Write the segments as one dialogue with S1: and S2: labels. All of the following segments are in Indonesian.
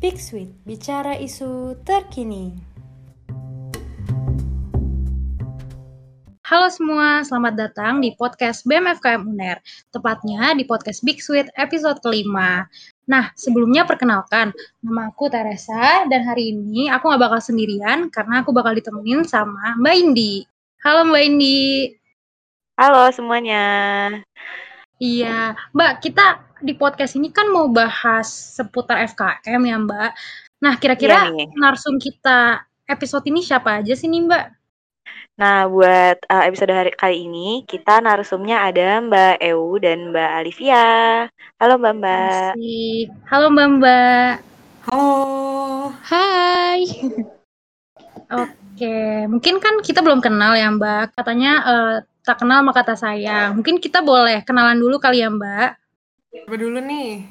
S1: Big Sweet, bicara isu terkini.
S2: Halo semua, selamat datang di podcast BMFKM UNER, tepatnya di podcast Big Sweet episode kelima. Nah, sebelumnya perkenalkan, nama aku Teresa, dan hari ini aku gak bakal sendirian karena aku bakal ditemenin sama Mbak Indi. Halo Mbak Indi.
S3: Halo semuanya.
S2: Iya, Mbak, kita di podcast ini kan mau bahas seputar FKM ya Mbak. Nah, kira-kira
S3: nih.
S2: narsum kita episode ini siapa aja sih nih Mbak?
S3: Nah, buat uh, episode hari kali ini kita narasumnya ada Mbak Eu dan Mbak Alivia. Halo Mbak Mbak.
S2: Asik. Halo Mbak Mbak.
S4: Halo.
S2: Hai. Oke, mungkin kan kita belum kenal ya Mbak. Katanya eh, tak kenal maka kata sayang. Mungkin kita boleh kenalan dulu kali ya Mbak.
S4: Apa dulu nih?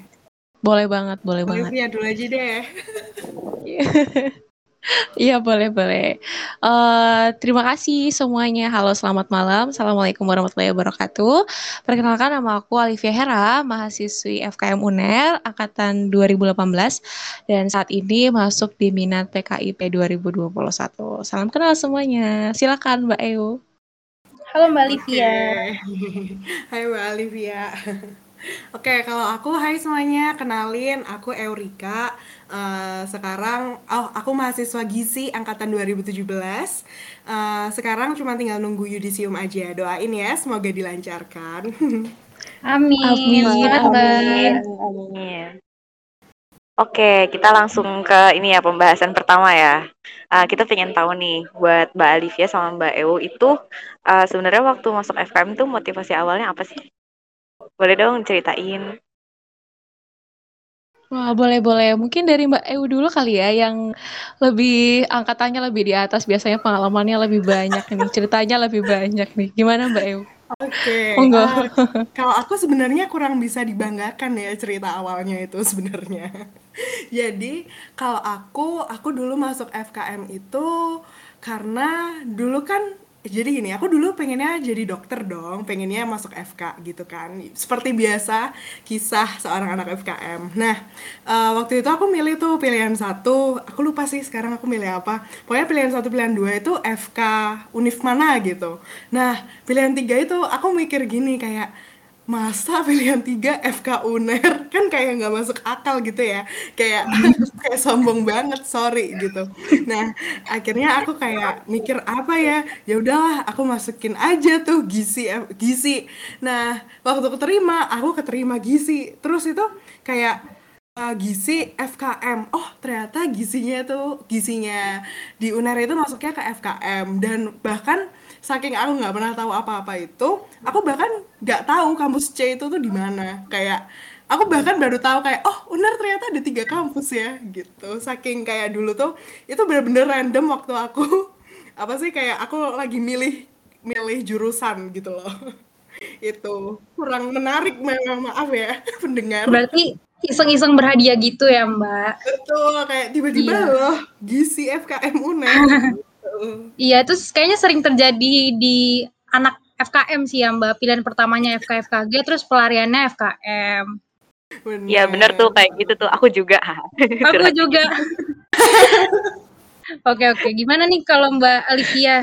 S5: Boleh banget, boleh banget.
S4: Olivia dulu aja deh.
S5: Iya, boleh, boleh. Eh, terima kasih semuanya. Halo, selamat malam. Assalamualaikum warahmatullahi wabarakatuh. Perkenalkan nama aku Alivia Hera, mahasiswi FKM UNER angkatan 2018 dan saat ini masuk di minat PKIP 2021. Salam kenal semuanya. Silakan Mbak Eu.
S2: Halo Mbak Livia.
S4: Oke. Hai Mbak Olivia. Oke, kalau aku hai semuanya, kenalin aku Eurika. Eh, sekarang oh aku mahasiswa gizi angkatan 2017. Eh, sekarang cuma tinggal nunggu yudisium aja. Doain ya, semoga dilancarkan.
S2: Amin.
S5: Amin.
S3: Amin. Amin. Oke, kita langsung ke ini ya pembahasan pertama ya. Uh, kita pengen tahu nih buat Mbak Alivia sama Mbak Eu itu uh, sebenarnya waktu masuk FKM tuh motivasi awalnya apa sih? Boleh dong ceritain.
S5: Wah, boleh-boleh. Mungkin dari Mbak Eu dulu kali ya, yang lebih angkatannya lebih di atas, biasanya pengalamannya lebih banyak nih, ceritanya lebih banyak nih. Gimana Mbak Eu?
S4: Oke,
S5: Monggo.
S4: eh, kalau aku sebenarnya kurang bisa dibanggakan ya cerita awalnya itu sebenarnya. Jadi kalau aku, aku dulu masuk FKM itu karena dulu kan jadi gini, aku dulu pengennya jadi dokter dong, pengennya masuk FK gitu kan. Seperti biasa kisah seorang anak FKM. Nah, eh, waktu itu aku milih tuh pilihan satu, aku lupa sih sekarang aku milih apa. Pokoknya pilihan satu, pilihan dua itu FK Univ mana gitu. Nah, pilihan tiga itu aku mikir gini kayak masa pilihan tiga FK UNER? Kan kayak nggak masuk akal gitu ya. Kayak kayak sombong banget sorry gitu. Nah akhirnya aku kayak mikir apa ya? Ya udahlah aku masukin aja tuh gizi gizi. Nah waktu keterima aku keterima gizi. Terus itu kayak uh, gizi FKM. Oh, ternyata gizinya tuh gizinya di UNER itu masuknya ke FKM dan bahkan saking aku nggak pernah tahu apa-apa itu, aku bahkan nggak tahu kampus C itu tuh di mana. Kayak aku bahkan baru tahu kayak oh UNER ternyata ada tiga kampus ya gitu. Saking kayak dulu tuh itu bener-bener random waktu aku apa sih kayak aku lagi milih milih jurusan gitu loh. itu kurang menarik memang maaf ya pendengar.
S2: Berarti iseng-iseng berhadiah gitu ya Mbak.
S4: Betul, kayak tiba-tiba
S2: Iya.
S4: loh gizi FKM UNER. Gitu.
S2: Iya, itu kayaknya sering terjadi di anak FKM sih ya Mbak. Pilihan pertamanya FK-FKG, terus pelariannya FKM.
S3: Iya bener tuh kayak gitu tuh. Aku juga.
S2: Aku juga. Oke oke, gimana nih kalau Mbak Alivia?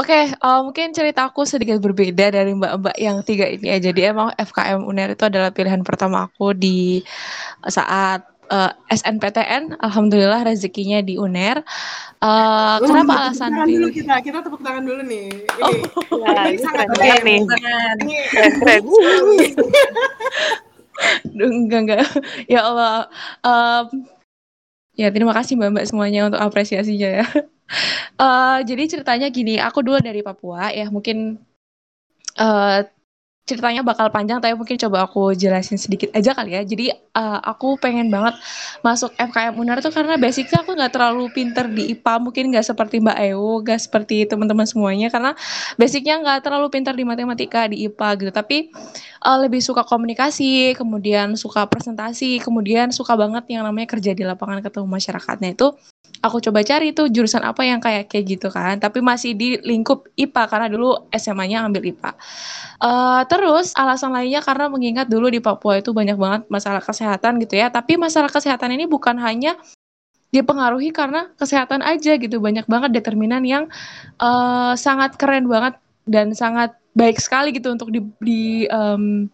S5: Oke, eh, mungkin ceritaku sedikit berbeda dari mbak-mbak yang tiga ini ya. Jadi emang FKM UNER itu adalah pilihan pertama aku di saat eh, SNPTN. Alhamdulillah rezekinya di UNER. Eh,
S4: Oh,
S5: kenapa
S4: tepuk
S5: alasan
S4: tangan dulu kita, kita tepuk tangan dulu nih. Ini,
S3: Wah,
S4: ini
S3: ini
S4: sangat
S3: keren nih. Keren
S5: Enggak, enggak. Ya Allah. Em, ya, terima kasih mbak-mbak semuanya untuk apresiasinya ya. Eh, jadi ceritanya gini, aku dulu dari Papua ya, mungkin eh ceritanya bakal panjang tapi mungkin coba aku jelasin sedikit aja kali ya. Jadi eh, aku pengen banget masuk FKM UNER tuh karena basicnya aku nggak terlalu pinter di IPA, mungkin nggak seperti Mbak Eu, nggak seperti teman-teman semuanya karena basicnya nggak terlalu pintar di matematika di IPA gitu. Tapi eh, lebih suka komunikasi, kemudian suka presentasi, kemudian suka banget yang namanya kerja di lapangan ketemu masyarakatnya itu aku coba cari tuh jurusan apa yang kayak kayak gitu kan, tapi masih di lingkup IPA karena dulu SMA-nya ambil IPA. Uh, terus alasan lainnya karena mengingat dulu di Papua itu banyak banget masalah kesehatan gitu ya, tapi masalah kesehatan ini bukan hanya dipengaruhi karena kesehatan aja gitu, banyak banget determinan yang uh, sangat keren banget dan sangat baik sekali gitu untuk di, di um,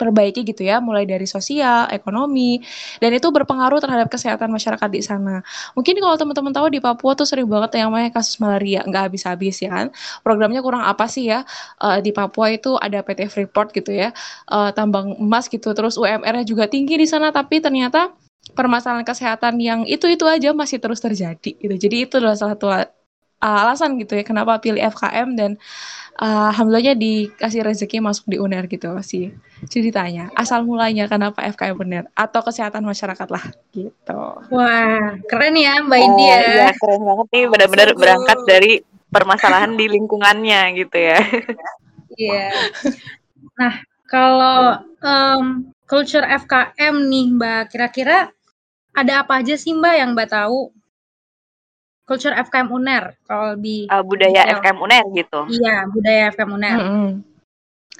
S5: perbaiki gitu ya, mulai dari sosial, ekonomi, dan itu berpengaruh terhadap kesehatan masyarakat di sana. Mungkin kalau teman-teman tahu di Papua tuh sering banget yang namanya kasus malaria, nggak habis-habis ya kan. Programnya kurang apa sih ya? Uh, di Papua itu ada PT Freeport gitu ya, uh, tambang emas gitu, terus UMR-nya juga tinggi di sana, tapi ternyata permasalahan kesehatan yang itu-itu aja masih terus terjadi gitu. Jadi itu adalah salah satu alasan gitu ya kenapa pilih FKM dan uh, alhamdulillahnya dikasih rezeki masuk di UNER gitu sih ceritanya. Asal mulanya kenapa FKM UNER atau kesehatan masyarakat lah gitu.
S2: Wah, keren ya Mbak Indi ya.
S3: Iya, keren banget nih benar-benar berangkat dari permasalahan di lingkungannya gitu ya.
S2: Iya. Nah, kalau um, culture FKM nih Mbak, kira-kira ada apa aja sih Mbak yang Mbak tahu culture FKM UNER kalau lebih
S3: uh, budaya detail. FKM UNER gitu.
S2: Iya, budaya FKM UNER. Mm -hmm.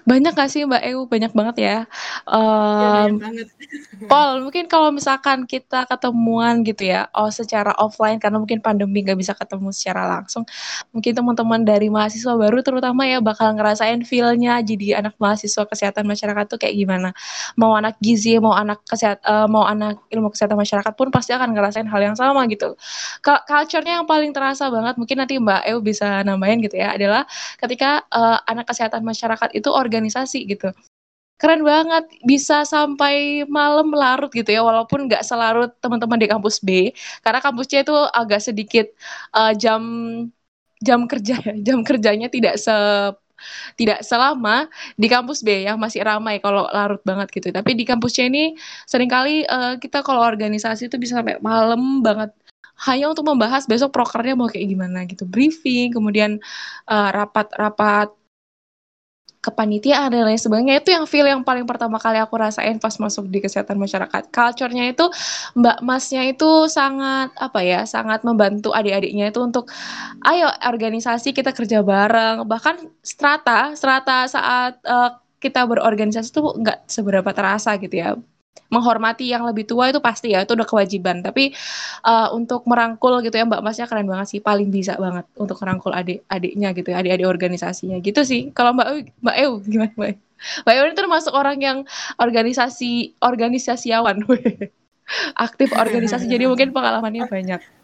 S5: Banyak gak sih Mbak Eu? Banyak banget ya. Um, ya banget. Paul, mungkin kalau misalkan kita ketemuan gitu ya, oh secara offline karena mungkin pandemi gak bisa ketemu secara langsung, mungkin teman-teman dari mahasiswa baru terutama ya bakal ngerasain feel-nya jadi anak mahasiswa kesehatan masyarakat tuh kayak gimana. Mau anak gizi, mau anak kesehat, uh, mau anak ilmu kesehatan masyarakat pun pasti akan ngerasain hal yang sama gitu. Culture-nya yang paling terasa banget, mungkin nanti Mbak Eu bisa nambahin gitu ya, adalah ketika uh, anak kesehatan masyarakat itu organisasi gitu. Keren banget bisa sampai malam larut gitu ya walaupun nggak selarut teman-teman di kampus B karena kampusnya itu agak sedikit uh, jam jam kerja jam kerjanya tidak se tidak selama di kampus B yang masih ramai kalau larut banget gitu. Tapi di kampusnya ini sering kali uh, kita kalau organisasi itu bisa sampai malam banget hanya untuk membahas besok prokernya mau kayak gimana gitu. Briefing kemudian rapat-rapat uh, kepanitiaan dan lain sebagainya itu yang feel yang paling pertama kali aku rasain pas masuk di kesehatan masyarakat. Culture-nya itu Mbak Masnya itu sangat apa ya, sangat membantu adik-adiknya itu untuk ayo organisasi kita kerja bareng. Bahkan strata, strata saat uh, kita berorganisasi itu nggak seberapa terasa gitu ya menghormati yang lebih tua itu pasti ya itu udah kewajiban. Tapi uh, untuk merangkul gitu ya Mbak Masnya keren banget sih paling bisa banget untuk merangkul adik-adiknya gitu ya adik-adik organisasinya. Gitu sih. Kalau Mbak Mbak Eu gimana Mbak Mbak Eu ini termasuk orang yang organisasi organisasiawan. Aktif organisasi jadi mungkin pengalamannya banyak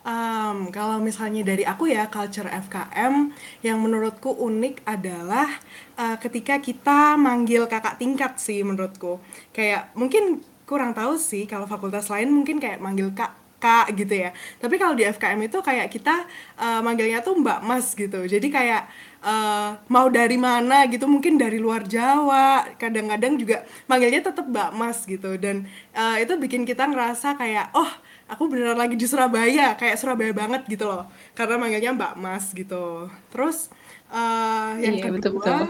S4: Um, kalau misalnya dari aku ya, culture FKM yang menurutku unik adalah uh, ketika kita manggil kakak tingkat sih menurutku. Kayak mungkin kurang tahu sih kalau fakultas lain mungkin kayak manggil kak kak gitu ya. Tapi kalau di FKM itu kayak kita uh, manggilnya tuh mbak mas gitu. Jadi kayak uh, mau dari mana gitu, mungkin dari luar Jawa. Kadang-kadang juga manggilnya tetap mbak mas gitu. Dan uh, itu bikin kita ngerasa kayak oh aku beneran lagi di Surabaya kayak Surabaya banget gitu loh karena manggilnya Mbak Mas gitu terus uh, yang iya, kedua betul, betul.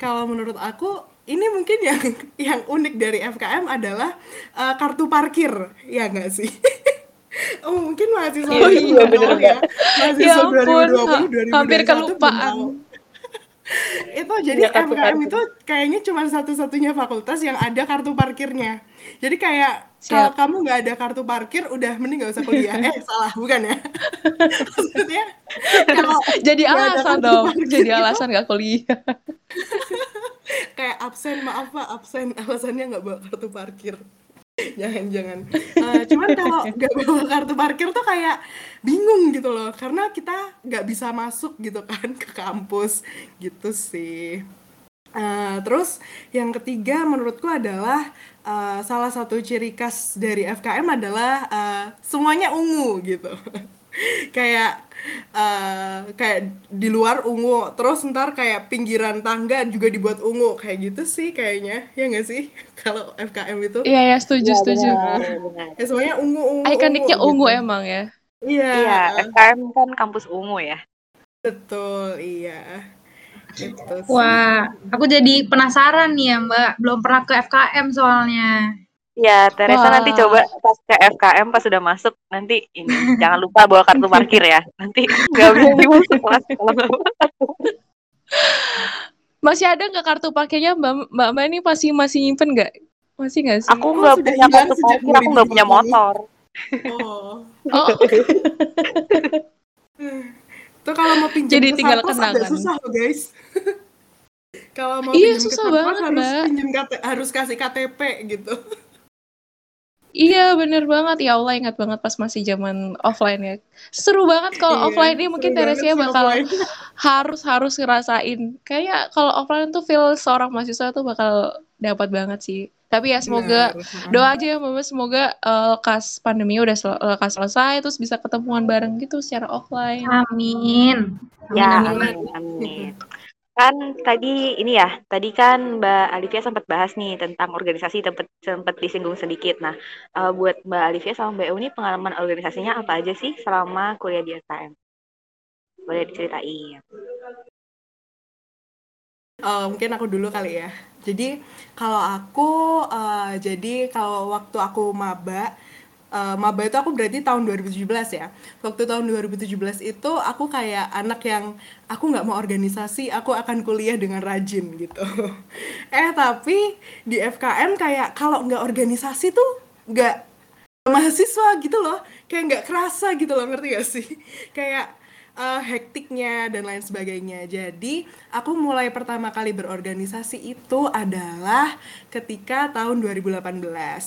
S4: kalau menurut aku ini mungkin yang yang unik dari FKM adalah uh, kartu parkir ya nggak sih Oh mungkin mahasiswa
S5: oh, iya, bener ya. Mahasiswa ya 2020 2021 hampir kelupaan.
S4: Itu jadi ya, FKM itu kayaknya cuma satu-satunya fakultas yang ada kartu parkirnya. Jadi kayak kalau kamu nggak ada kartu parkir, udah mending nggak usah kuliah. eh salah, bukan ya? Maksudnya
S5: kalau jadi alasan dong, jadi alasan nggak kuliah.
S4: kayak absen, maaf pak, absen. Alasannya nggak bawa kartu parkir. jangan jangan. Uh, cuman kalau nggak bawa kartu parkir tuh kayak bingung gitu loh, karena kita nggak bisa masuk gitu kan ke kampus gitu sih. Uh, terus yang ketiga menurutku adalah uh, salah satu ciri khas dari FKM adalah uh, semuanya ungu gitu. kayak uh, kayak di luar ungu, terus ntar kayak pinggiran tangga juga dibuat ungu kayak gitu sih kayaknya ya nggak sih kalau FKM itu?
S5: Iya ya setuju ya, setuju.
S4: Ya semuanya ungu ungu.
S5: Ikoniknya ungu, ungu gitu. emang ya.
S3: Iya. Iya FKM kan kampus ungu ya.
S4: Betul iya.
S2: Gitu Wah, aku jadi penasaran nih ya Mbak. Belum pernah ke FKM soalnya.
S3: Ya, Teresa nanti coba pas ke FKM pas sudah masuk nanti ini jangan lupa bawa kartu parkir ya. Nanti nggak bisa dimasuk kelas kalau nggak bawa kartu.
S5: Masih ada nggak kartu parkirnya Mbak Mbak Mbak ini masih masih nyimpen nggak? Masih nggak sih?
S3: Aku
S4: Oh,
S3: nggak punya kartu parkir, aku nggak punya
S4: 2020.
S3: motor.
S4: Oh.
S5: Oh,
S4: Itu kalau mau pinjam
S5: Jadi
S4: ke
S5: tinggal kenangan.
S4: susah loh guys. kalau mau
S5: Iya,
S4: pinjam ke
S5: susah banget,
S4: harus
S5: Mbak.
S4: pinjam KT- harus kasih KTP gitu.
S5: Iya bener banget ya Allah ingat banget pas masih zaman offline ya. Seru banget kalau
S4: Iya,
S5: offline ini mungkin Teresia bakal
S4: offline.
S5: harus harus ngerasain. Kayaknya kalau offline tuh feel seorang mahasiswa tuh bakal dapat banget sih. Tapi ya semoga doa aja ya Mbak semoga eh, lekas pandemi udah sel- lekas selesai terus bisa ketemuan bareng gitu secara offline.
S2: Amin.
S3: Ya,
S2: Amin, amin.
S3: amin, amin. Kan tadi ini ya, tadi kan Mbak Alivia sempat bahas nih tentang organisasi tempat sempat disinggung sedikit. Nah, eh, buat Mbak Alivia sama Mbak Eu ini pengalaman organisasinya apa aja sih selama kuliah di FKM? Boleh diceritain.
S4: Eh, mungkin aku dulu kali ya. Jadi kalau aku, eh, jadi kalau waktu aku maba, eh, maba itu aku berarti tahun 2017 ya. Waktu tahun 2017 itu aku kayak anak yang aku nggak mau organisasi, aku akan kuliah dengan rajin gitu. eh tapi di FKM kayak kalau nggak organisasi tuh nggak mahasiswa gitu loh kayak nggak kerasa gitu loh ngerti gak sih kayak eh, hektiknya dan lain sebagainya. Jadi aku mulai pertama kali berorganisasi itu adalah ketika tahun 2018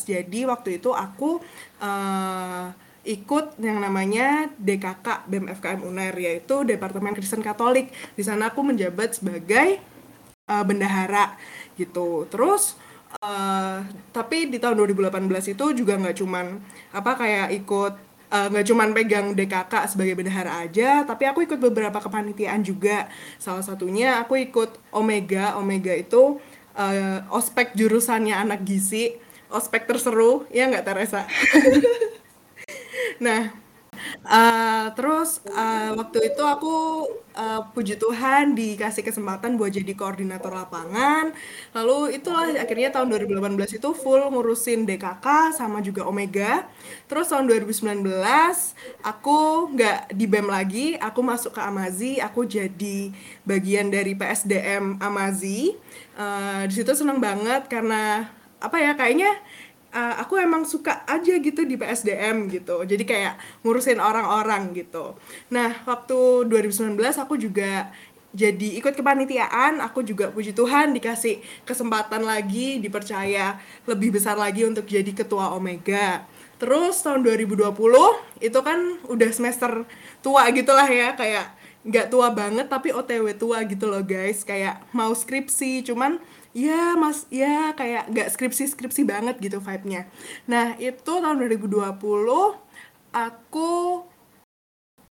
S4: jadi waktu itu aku eh, ikut yang namanya DKK BEM FKM UNER yaitu Departemen Kristen Katolik. Di sana aku menjabat sebagai eh, bendahara gitu. Terus eh, tapi di tahun 2018 itu juga nggak cuman apa kayak ikut eh, nggak cuman pegang DKK sebagai bendahara aja tapi aku ikut beberapa kepanitiaan juga. Salah satunya aku ikut Omega. Omega itu eh, ospek jurusannya anak gizi ospek terseru. Ya nggak Teresa? Nah, eh, terus eh, waktu itu aku eh, puji Tuhan dikasih kesempatan buat jadi koordinator lapangan. Lalu itulah akhirnya tahun 2018 itu full ngurusin DKK sama juga Omega. Terus tahun 2019 aku nggak di BEM lagi, aku masuk ke Amazi, aku jadi bagian dari PSDM Amazi. Eh, di situ seneng banget karena apa ya kayaknya uh, aku emang suka aja gitu di PSDM gitu. Jadi kayak ngurusin orang-orang gitu. Nah, waktu 2019 aku juga jadi ikut kepanitiaan, aku juga puji Tuhan dikasih kesempatan lagi, dipercaya lebih besar lagi untuk jadi ketua Omega. Terus tahun 2020 itu kan udah semester tua gitulah ya, kayak nggak tua banget tapi OTW tua gitu loh guys, kayak mau skripsi cuman ya mas ya kayak nggak skripsi skripsi banget gitu vibe-nya nah itu tahun 2020 aku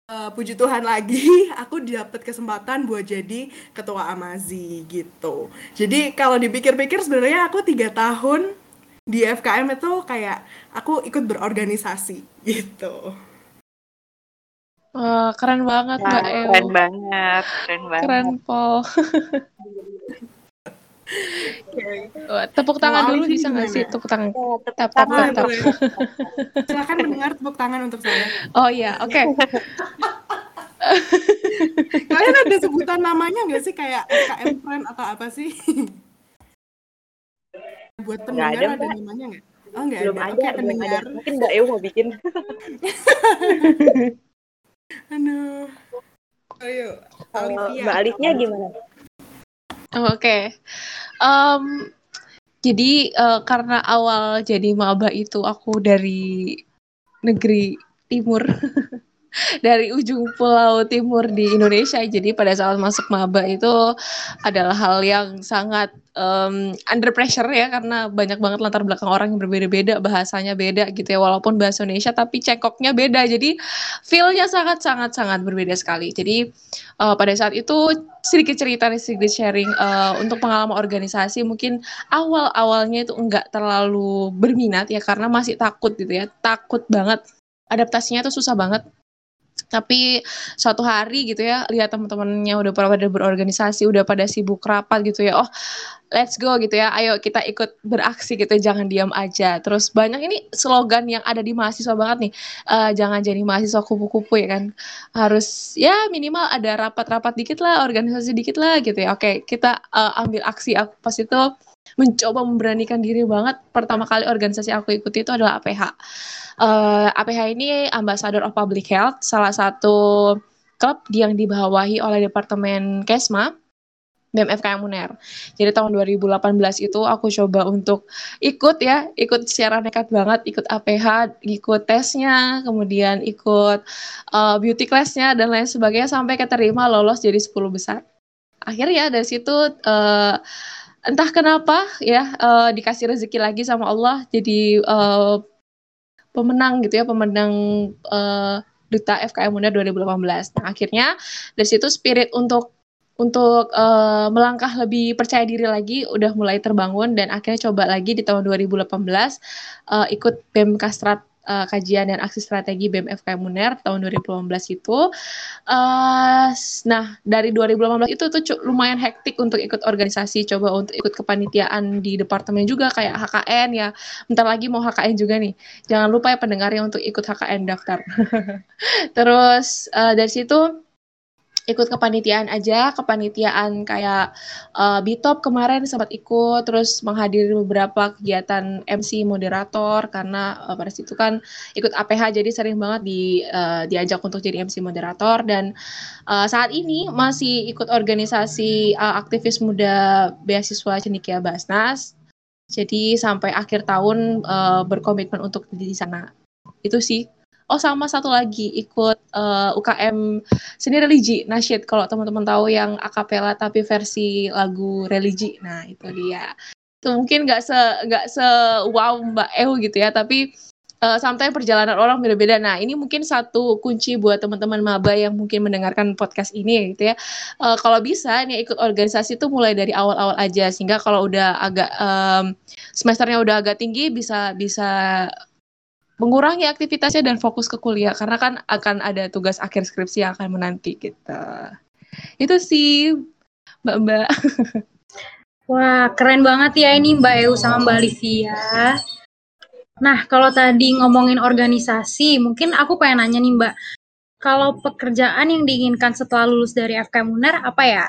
S4: eh, puji Tuhan lagi aku dapat kesempatan buat jadi ketua Amazi gitu jadi kalau dipikir-pikir sebenarnya aku tiga tahun di FKM itu kayak aku ikut berorganisasi gitu
S5: Wah, keren banget Mbak
S3: Nah, keren banget, keren banget.
S5: Keren, Paul. Wah, tepuk tangan dulu bisa nggak sih? Tepuk tangan.
S3: Ya, tepuk
S5: Tap, tap, tap.
S4: silakan mendengar tepuk tangan untuk saya
S5: Oh iya, oke.
S4: kalian ada sebutan namanya nggak sih kayak FKM friend atau apa sih buat pendengar
S3: ada,
S4: ada, namanya nggak oh nggak ada
S3: ada,
S4: oke
S3: belum ada.
S4: pendengar
S3: Mungkin Mbak Eu mau bikin.
S4: aduh ayo
S3: Kalau
S4: Olivia
S3: Mbak Alifnya gimana?
S5: Oke. Em, jadi eh, karena awal jadi maba itu aku dari negeri timur, dari ujung pulau timur di Indonesia. Jadi pada saat masuk maba itu adalah hal yang sangat em, under pressure ya karena banyak banget latar belakang orang yang berbeda-beda, bahasanya beda gitu ya. Walaupun bahasa Indonesia tapi cengkoknya beda. Jadi feel-nya sangat sangat berbeda sekali. Jadi eh, pada saat itu sedikit cerita sedikit sharing eh, untuk pengalaman organisasi mungkin awal-awalnya itu enggak terlalu berminat ya karena masih takut gitu ya takut banget adaptasinya tuh susah banget tapi suatu hari gitu ya lihat teman-temannya udah pada berorganisasi udah pada sibuk rapat gitu ya oh let's go gitu ya ayo kita ikut beraksi gitu jangan diam aja. Terus banyak ini slogan yang ada di mahasiswa banget nih uh, jangan jadi mahasiswa kupu-kupu ya kan. Harus ya minimal ada rapat-rapat dikit lah organisasi dikit lah gitu ya. Oke kita uh, ambil aksi pas itu mencoba memberanikan diri banget pertama kali organisasi aku ikuti itu adalah APH uh, eh, APH ini Ambassador of Public Health, salah satu klub yang dibawahi oleh Departemen Kesma BMFKM UNER. Jadi tahun 2018 itu aku coba untuk ikut ya, ikut secara nekat banget, ikut APH, ikut tesnya, kemudian ikut uh, beauty classnya dan lain sebagainya sampai keterima lolos jadi 10 besar. Akhirnya dari situ uh, entah kenapa ya uh, dikasih rezeki lagi sama Allah jadi uh, pemenang gitu ya, pemenang uh, duta FKM Muda 2018. Nah, akhirnya dari situ spirit untuk untuk uh, melangkah lebih percaya diri lagi udah mulai terbangun dan akhirnya coba lagi di tahun 2018 uh, ikut BEM Kastrat uh, kajian dan aksi strategi BEM FKM Muner tahun 2018 itu. Uh, nah, dari 2018 itu tuh lumayan hektik untuk ikut organisasi, coba untuk ikut kepanitiaan di departemen juga kayak HKN ya. Bentar lagi mau HKN juga nih. Jangan lupa ya pendengarnya untuk ikut HKN daftar. Terus uh, dari situ ikut kepanitiaan aja, kepanitiaan kayak uh, Bitop kemarin sempat ikut, terus menghadiri beberapa kegiatan MC moderator karena uh, pada situ kan ikut APH jadi sering banget di uh, diajak untuk jadi MC moderator dan uh, saat ini masih ikut organisasi uh, aktivis muda beasiswa Cendikia Basnas. Jadi sampai akhir tahun uh, berkomitmen untuk di sana. Itu sih Oh sama satu lagi ikut uh, eh, UKM seni religi nasyid kalau teman-teman tahu yang akapela tapi versi lagu religi. Nah itu dia. Itu mungkin nggak se nggak se wow Mbak Ew gitu ya tapi uh, sometimes perjalanan orang beda-beda. Nah, ini mungkin satu kunci buat teman-teman maba yang mungkin mendengarkan podcast ini gitu ya. Uh, kalau bisa nih ikut organisasi itu mulai dari awal-awal aja sehingga kalau udah agak um, semesternya udah agak tinggi bisa bisa mengurangi aktivitasnya dan fokus ke kuliah karena kan akan ada tugas akhir skripsi yang akan menanti kita. Itu sih Mbak-mbak.
S2: Wah, keren banget ya ini Mbak Eu sama Mbak Livia. Nah, kalau tadi ngomongin organisasi, mungkin aku pengen nanya nih Mbak, kalau pekerjaan yang diinginkan setelah lulus dari FKM UNER apa ya?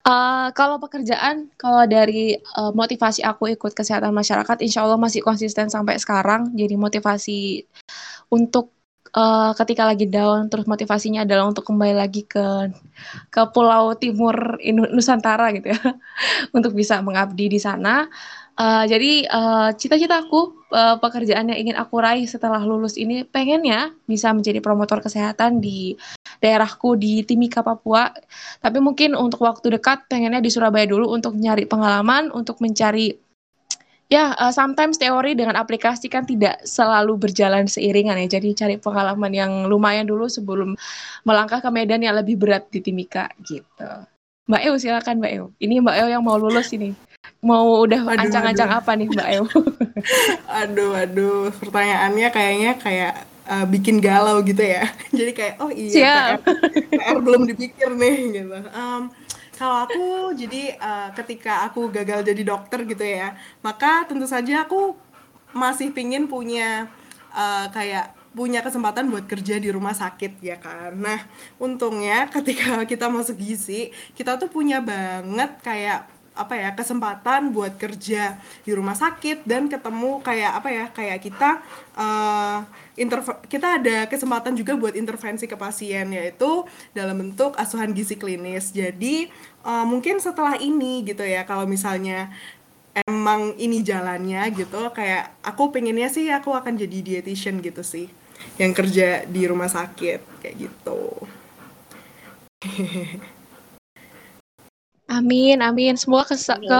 S5: Uh, kalau pekerjaan, kalau dari, uh, motivasi aku ikut kesehatan masyarakat insya Allah masih konsisten sampai sekarang. Jadi motivasi untuk, uh, ketika lagi down, terus motivasinya adalah untuk kembali lagi ke ke pulau timur Nusantara gitu ya, untuk bisa mengabdi di sana. Uh, jadi, uh, cita-citaku, uh, pekerjaan yang ingin aku raih setelah lulus ini pengennya bisa menjadi promotor kesehatan di daerahku di Timika, Papua. Tapi mungkin untuk waktu dekat pengennya di Surabaya dulu untuk nyari pengalaman, untuk mencari ya uh, sometimes teori dengan aplikasi kan tidak selalu berjalan seiringan ya. Jadi cari pengalaman yang lumayan dulu sebelum melangkah ke medan yang lebih berat di Timika gitu. Mbak Ew silakan Mbak Ew. Ini Mbak Ew yang mau lulus ini mau udah ancang-ancang apa nih Mbak Ew?
S4: aduh, aduh, pertanyaannya kayaknya kayak uh, bikin galau gitu ya. Jadi kayak oh iya PR, PR belum dipikir nih gitu. Um, kalau aku jadi uh, ketika aku gagal jadi dokter gitu ya, maka tentu saja aku masih pingin punya uh, kayak punya kesempatan buat kerja di rumah sakit ya kan. Nah, untungnya ketika kita masuk gizi, kita tuh punya banget kayak apa ya kesempatan buat kerja di rumah sakit dan ketemu kayak apa ya kayak kita uh, kita ada kesempatan juga buat intervensi ke pasien yaitu dalam bentuk asuhan gizi klinis. Jadi uh, mungkin setelah ini gitu ya kalau misalnya emang ini jalannya gitu kayak aku pengennya sih aku akan jadi dietitian gitu sih yang kerja di rumah sakit kayak gitu
S5: Amin, amin. Semoga ke, ke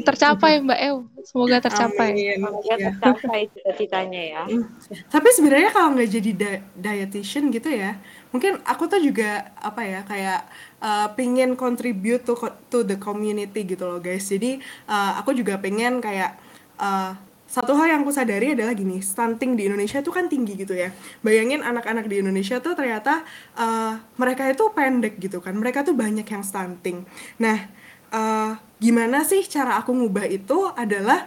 S5: tercapai Mbak Ew. Semoga tercapai.
S3: Amin. Semoga iya. tercapai cita-citanya ya.
S4: Hmm. Tapi sebenarnya kalau nggak jadi di dietitian gitu ya, mungkin aku tuh juga apa ya kayak uh, pengen contribute to to the community gitu loh guys. Jadi uh, aku juga pengen kayak uh, satu hal yang aku sadari adalah gini, stunting di Indonesia itu kan tinggi gitu ya. Bayangin anak-anak di Indonesia tuh ternyata uh, mereka itu pendek gitu kan. Mereka tuh banyak yang stunting. Nah, uh, gimana sih cara aku ngubah itu adalah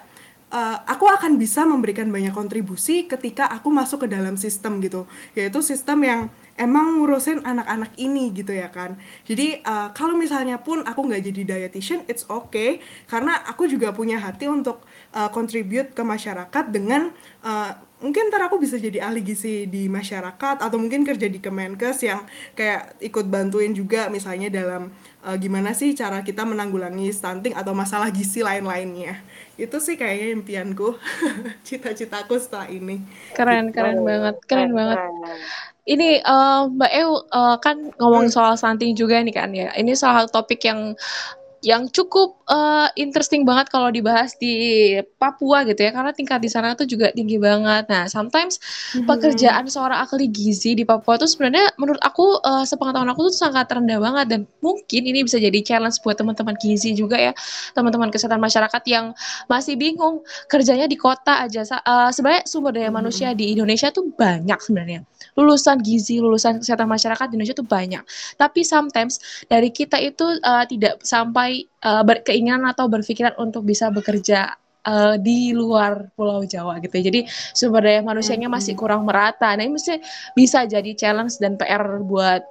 S4: uh, aku akan bisa memberikan banyak kontribusi ketika aku masuk ke dalam sistem gitu. Yaitu sistem yang emang ngurusin anak-anak ini gitu ya kan. Jadi uh, kalau misalnya pun aku nggak jadi dietitian it's okay. Karena aku juga punya hati untuk uh, contribute ke masyarakat dengan uh, mungkin ntar aku bisa jadi ahli gizi di masyarakat atau mungkin kerja di Kemenkes yang kayak ikut bantuin juga misalnya dalam uh, gimana sih cara kita menanggulangi stunting atau masalah gizi lain-lainnya itu sih kayaknya impianku cita-citaku setelah ini
S5: keren gitu. keren banget keren banget ini uh, Mbak Eu uh, kan ngomong hmm. soal stunting juga nih kan ya. Ini salah satu topik yang yang cukup uh, interesting banget kalau dibahas di Papua gitu ya karena tingkat di sana tuh juga tinggi banget. Nah, sometimes mm-hmm. pekerjaan seorang ahli gizi di Papua tuh sebenarnya menurut aku uh, sepengetahuan aku tuh sangat rendah banget dan mungkin ini bisa jadi challenge buat teman-teman gizi juga ya, teman-teman kesehatan masyarakat yang masih bingung kerjanya di kota aja. Uh, sebenarnya sumber daya mm-hmm. manusia di Indonesia tuh banyak sebenarnya. Lulusan gizi, lulusan kesehatan masyarakat di Indonesia tuh banyak. Tapi sometimes dari kita itu uh, tidak sampai uh, berkeinginan atau berpikiran untuk bisa bekerja uh, di luar Pulau Jawa gitu. Ya. Jadi sumber daya manusianya masih kurang merata. Nah ini mesti bisa jadi challenge dan PR buat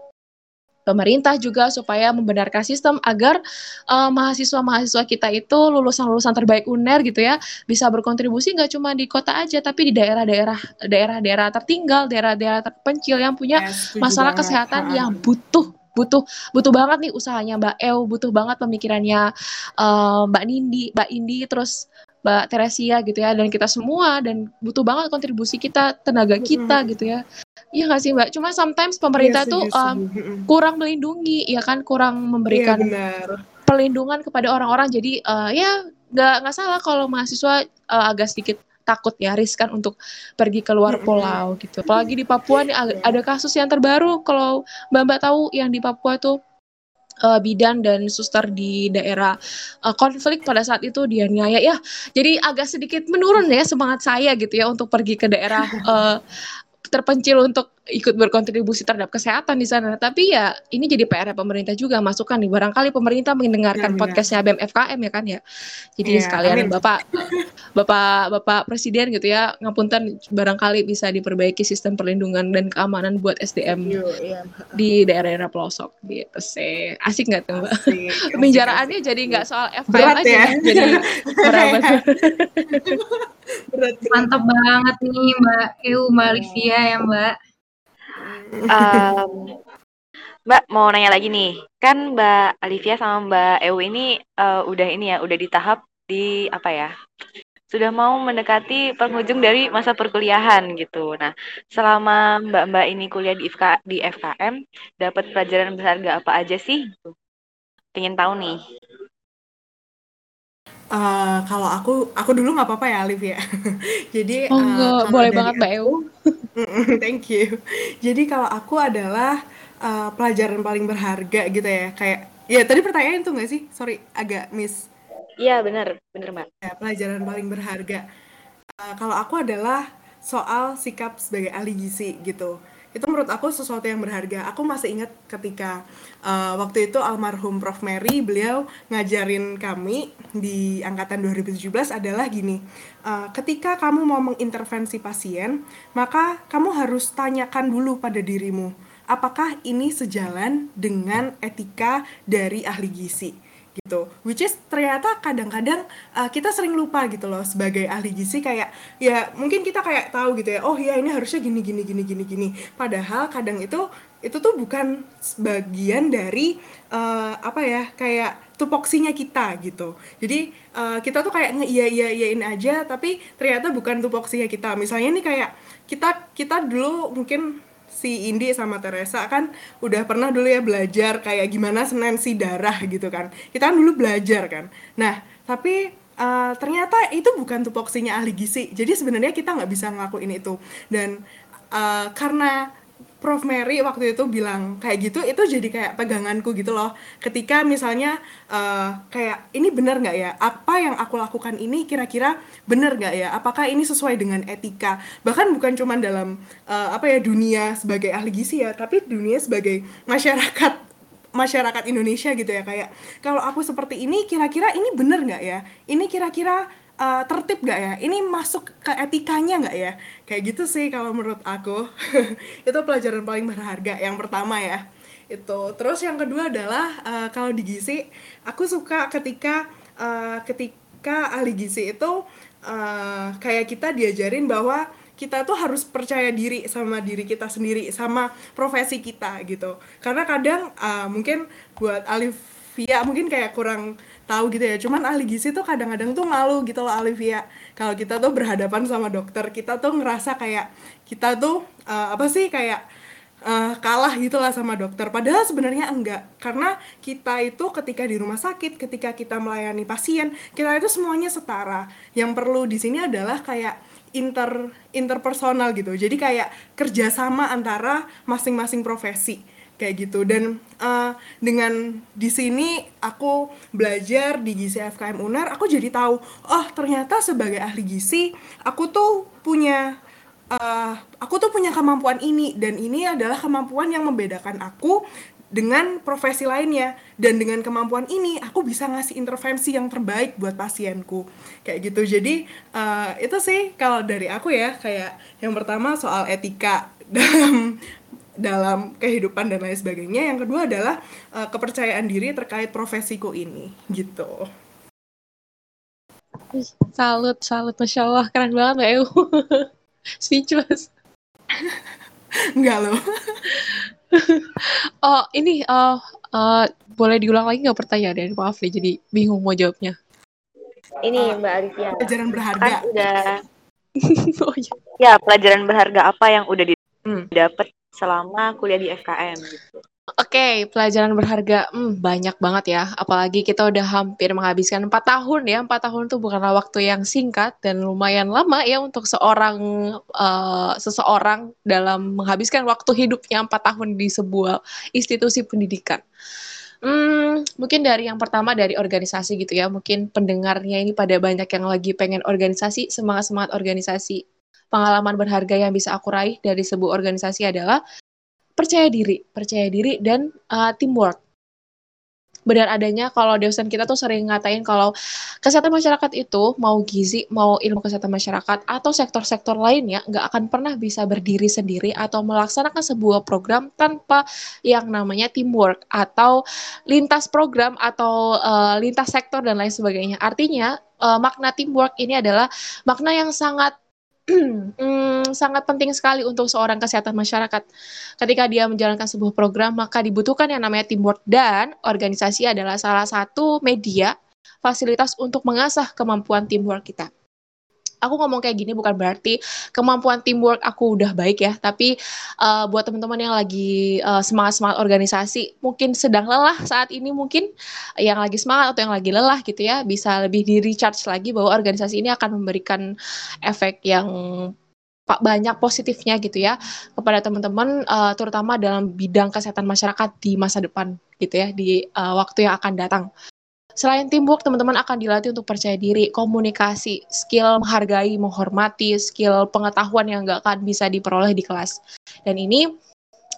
S5: pemerintah juga supaya membenarkan sistem agar uh, mahasiswa-mahasiswa kita itu lulusan-lulusan terbaik UNER gitu ya bisa berkontribusi nggak cuma di kota aja tapi di daerah-daerah daerah-daerah tertinggal, daerah-daerah terpencil yang punya yes, masalah kesehatan yang butuh butuh butuh banget nih usahanya Mbak El, butuh banget pemikirannya uh, Mbak Nindi, Mbak Indi, terus Mbak Teresia gitu ya, dan kita semua dan butuh banget kontribusi kita, tenaga kita gitu ya. Iya nggak sih Mbak? Cuma sometimes pemerintah yes, tuh yes, um, kurang melindungi, ya kan, kurang memberikan yeah, perlindungan kepada orang-orang. Jadi uh, ya nggak nggak salah kalau mahasiswa uh, agak sedikit takut ya riskan untuk pergi keluar pulau gitu. Apalagi di Papua nih ada kasus yang terbaru kalau Mbak Mbak tahu yang di Papua tuh uh, bidan dan suster di daerah uh, konflik pada saat itu dia niaya ya. Jadi agak sedikit menurun ya semangat saya gitu ya untuk pergi ke daerah uh, terpencil untuk ikut berkontribusi terhadap kesehatan di sana. Tapi ya ini jadi PR pemerintah juga masukan nih. Barangkali pemerintah mendengarkan ya, podcastnya BEM FKM ya kan ya. Jadi ya, sekalian amin. Bapak Bapak Bapak Presiden gitu ya ngapunten barangkali bisa diperbaiki sistem perlindungan dan keamanan buat SDM Yo, iya. di daerah-daerah pelosok gitu sih. Asik nggak tuh Mbak? Penjaraannya jadi nggak soal FKM berat aja ya? jadi berat.
S2: Mantap banget nih Mbak Eu Mbak Livia ya Mbak.
S3: Um, Mbak mau nanya lagi nih, kan Mbak Alivia sama Mbak Ewu ini uh, udah ini ya, udah di tahap di apa ya? Sudah mau mendekati penghujung dari masa perkuliahan gitu. Nah, selama Mbak-mbak ini kuliah di FK, di FKM, dapat pelajaran berharga apa aja sih? Pengen tahu nih.
S4: Uh, kalau aku aku dulu nggak apa-apa ya Alif ya. Jadi
S5: oh, uh, boleh banget Mbak Ewu.
S4: Thank you. Jadi kalau aku adalah uh, pelajaran paling berharga gitu ya, kayak ya tadi pertanyaan tuh nggak sih? Sorry, agak miss.
S3: Iya benar, benar mbak.
S4: Ya, pelajaran paling berharga. Uh, kalau aku adalah soal sikap sebagai ahli gizi gitu itu menurut aku sesuatu yang berharga. Aku masih ingat ketika uh, waktu itu almarhum Prof Mary beliau ngajarin kami di angkatan 2017 adalah gini, uh, ketika kamu mau mengintervensi pasien, maka kamu harus tanyakan dulu pada dirimu, apakah ini sejalan dengan etika dari ahli gizi gitu. Which is ternyata kadang-kadang uh, kita sering lupa gitu loh sebagai ahli gizi kayak ya mungkin kita kayak tahu gitu ya oh ya ini harusnya gini gini gini gini gini. Padahal kadang itu itu tuh bukan sebagian dari uh, apa ya kayak tupoksinya kita gitu. Jadi uh, kita tuh kayak nge iya iya iyain aja tapi ternyata bukan tupoksinya kita. Misalnya nih kayak kita kita dulu mungkin si Indi sama Teresa kan udah pernah dulu ya belajar kayak gimana senensi darah gitu kan. Kita kan dulu belajar kan. Nah tapi uh, ternyata itu bukan tupoksinya ahli gizi. Jadi sebenarnya kita nggak bisa ngelakuin itu. Dan uh, karena Prof. Mary waktu itu bilang kayak gitu itu jadi kayak peganganku gitu loh. Ketika misalnya uh, kayak ini benar nggak ya? Apa yang aku lakukan ini kira-kira benar nggak ya? Apakah ini sesuai dengan etika? Bahkan bukan cuma dalam uh, apa ya dunia sebagai ahli gizi ya tapi dunia sebagai masyarakat masyarakat Indonesia gitu ya. Kayak kalau aku seperti ini kira-kira ini benar nggak ya? Ini kira-kira uh, tertib gak ya? Ini masuk ke etikanya gak ya? Kayak gitu sih kalau menurut aku. itu pelajaran paling berharga yang pertama ya. Itu. Terus yang kedua adalah uh, kalau di gizi, aku suka ketika uh, ketika ahli gizi itu uh, kayak kita diajarin bahwa kita tuh harus percaya diri sama diri kita sendiri sama profesi kita gitu karena kadang uh, mungkin buat Alivia mungkin kayak kurang tahu gitu ya. Cuman ahli gizi tuh kadang-kadang tuh malu gitu loh Olivia. Kalau kita tuh berhadapan sama dokter kita tuh ngerasa kayak kita tuh uh, apa sih kayak uh, kalah gitulah sama dokter. Padahal sebenarnya enggak. Karena kita itu ketika di rumah sakit ketika kita melayani pasien kita itu semuanya setara. Yang perlu di sini adalah kayak inter interpersonal gitu. Jadi kayak kerjasama antara masing-masing profesi kayak gitu. Dan uh, dengan di sini aku belajar di gizi FKM Unar aku jadi tahu oh ternyata sebagai ahli gizi aku tuh punya uh, aku tuh punya kemampuan ini dan ini adalah kemampuan yang membedakan aku dengan profesi lainnya. Dan dengan kemampuan ini aku bisa ngasih intervensi yang terbaik buat pasienku. Kayak gitu. Jadi uh, itu sih kalau dari aku ya kayak yang pertama soal etika dalam dalam kehidupan dan lain sebagainya. Yang kedua adalah uh, kepercayaan diri terkait profesiku ini, gitu.
S5: Salut, salut, masya Allah, keren banget mbak Eu. Speechless.
S4: Enggak loh.
S5: oh ini uh, uh, boleh diulang lagi nggak pertanyaan Maaf ya, jadi bingung mau jawabnya.
S3: Ini uh, Mbak Alivia.
S4: Pelajaran berharga.
S3: Kan udah. oh, iya. Ya pelajaran berharga apa yang udah didapat hmm selama kuliah di FKM gitu.
S5: Oke, okay, pelajaran berharga hmm, banyak banget ya. Apalagi kita udah hampir menghabiskan empat tahun ya. Empat tahun itu bukanlah waktu yang singkat dan lumayan lama ya untuk seorang uh, seseorang dalam menghabiskan waktu hidupnya empat tahun di sebuah institusi pendidikan. Hmm, mungkin dari yang pertama dari organisasi gitu ya. Mungkin pendengarnya ini pada banyak yang lagi pengen organisasi, semangat-semangat organisasi pengalaman berharga yang bisa aku raih dari sebuah organisasi adalah percaya diri, percaya diri dan uh, teamwork. Benar adanya kalau dosen kita tuh sering ngatain kalau kesehatan masyarakat itu mau gizi, mau ilmu kesehatan masyarakat atau sektor-sektor lainnya nggak akan pernah bisa berdiri sendiri atau melaksanakan sebuah program tanpa yang namanya teamwork atau lintas program atau uh, lintas sektor dan lain sebagainya. Artinya uh, makna teamwork ini adalah makna yang sangat hmm, sangat penting sekali untuk seorang kesehatan masyarakat. Ketika dia menjalankan sebuah program, maka dibutuhkan yang namanya teamwork dan organisasi adalah salah satu media fasilitas untuk mengasah kemampuan teamwork kita aku ngomong kayak gini bukan berarti kemampuan teamwork aku udah baik ya, tapi uh, buat teman-teman yang lagi uh, semangat-semangat organisasi, mungkin sedang lelah saat ini mungkin yang lagi semangat atau yang lagi lelah gitu ya, bisa lebih di recharge lagi bahwa organisasi ini akan memberikan efek yang banyak positifnya gitu ya kepada teman-teman uh, terutama dalam bidang kesehatan masyarakat di masa depan gitu ya di uh, waktu yang akan datang. Selain teamwork, teman-teman akan dilatih untuk percaya diri, komunikasi, skill menghargai, menghormati, skill pengetahuan yang nggak akan bisa diperoleh di kelas. Dan ini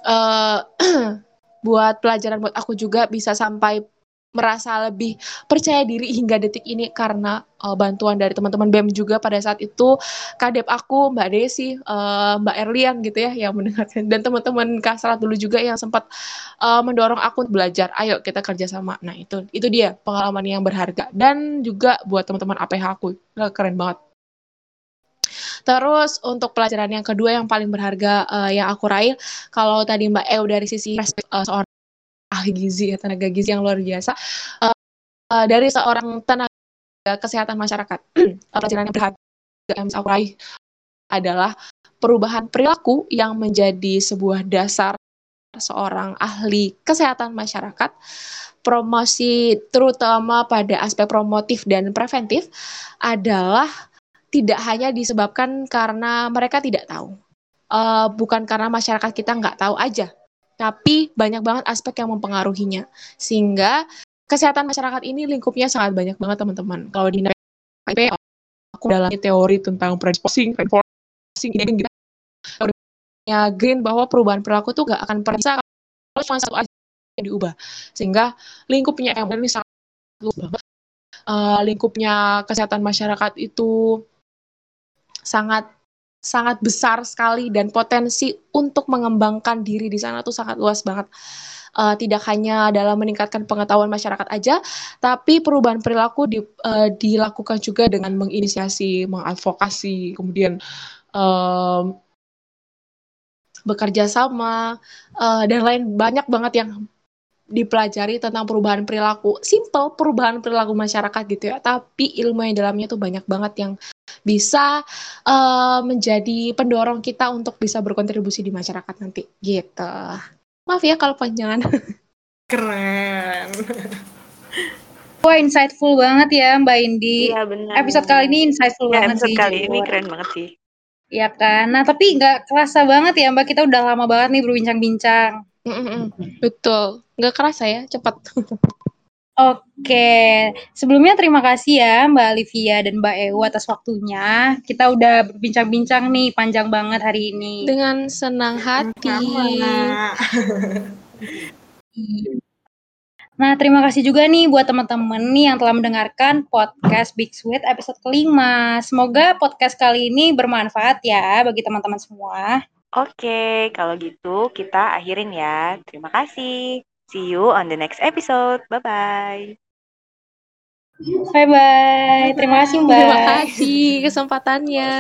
S5: uh, buat pelajaran buat aku juga bisa sampai merasa lebih percaya diri hingga detik ini karena uh, bantuan dari teman-teman BEM juga pada saat itu kadep aku Mbak Desi, uh, Mbak Erlian gitu ya yang mendengarkan dan teman-teman Kasrat dulu juga yang sempat uh, mendorong aku belajar. Ayo kita kerjasama. Nah itu itu dia pengalaman yang berharga dan juga buat teman-teman APH aku keren banget. Terus untuk pelajaran yang kedua yang paling berharga uh, yang aku raih, kalau tadi Mbak Eu dari sisi uh, seorang ahli gizi ya tenaga gizi yang luar biasa uh, uh, dari seorang tenaga kesehatan masyarakat. Pelajaran yang berharga yang saya raih adalah perubahan perilaku yang menjadi sebuah dasar seorang ahli kesehatan masyarakat promosi terutama pada aspek promotif dan preventif adalah tidak hanya disebabkan karena mereka tidak tahu. Uh, bukan karena masyarakat kita nggak tahu aja, tapi banyak banget aspek yang mempengaruhinya. Sehingga kesehatan masyarakat ini lingkupnya sangat banyak banget teman-teman. Kalau di IP aku dalam teori tentang predisposing, reinforcing, gitu. Ya green bahwa perubahan perilaku tuh gak akan pernah bisa kalau cuma satu aja yang diubah. Sehingga lingkupnya yang ini sangat luas banget. Uh, lingkupnya kesehatan masyarakat itu sangat sangat besar sekali dan potensi untuk mengembangkan diri di sana tuh sangat luas banget. Uh, tidak hanya dalam meningkatkan pengetahuan masyarakat aja, tapi perubahan perilaku di, uh, dilakukan juga dengan menginisiasi, mengadvokasi, kemudian um, bekerja sama uh, dan lain banyak banget yang dipelajari tentang perubahan perilaku. Simple perubahan perilaku masyarakat gitu ya, tapi ilmu yang dalamnya tuh banyak banget yang bisa uh, menjadi pendorong kita untuk bisa berkontribusi di masyarakat nanti gitu. Maaf ya kalau panjangan.
S4: Keren.
S2: Wah insightful banget ya Mbak Indi.
S3: Iya benar.
S2: Episode kali ini insightful
S3: ya,
S2: banget
S3: episode
S2: sih.
S3: kali ini keren banget sih.
S2: Iya kan. Nah tapi nggak kerasa banget ya Mbak kita udah lama banget nih berbincang-bincang.
S5: Betul, nggak kerasa ya, cepat.
S2: Oke, sebelumnya terima kasih ya Mbak Olivia dan Mbak Ewa atas waktunya. Kita udah berbincang-bincang nih panjang banget hari ini.
S5: Dengan senang hati.
S2: Nah, terima kasih juga nih buat teman-teman nih yang telah mendengarkan podcast Big Sweet episode kelima. Semoga podcast kali ini bermanfaat ya bagi teman-teman semua.
S3: Oke, kalau gitu kita akhirin ya. Terima kasih. See you on the next episode. Bye-bye.
S2: Bye-bye. Terima kasih Mbak.
S5: Terima kasih kesempatannya.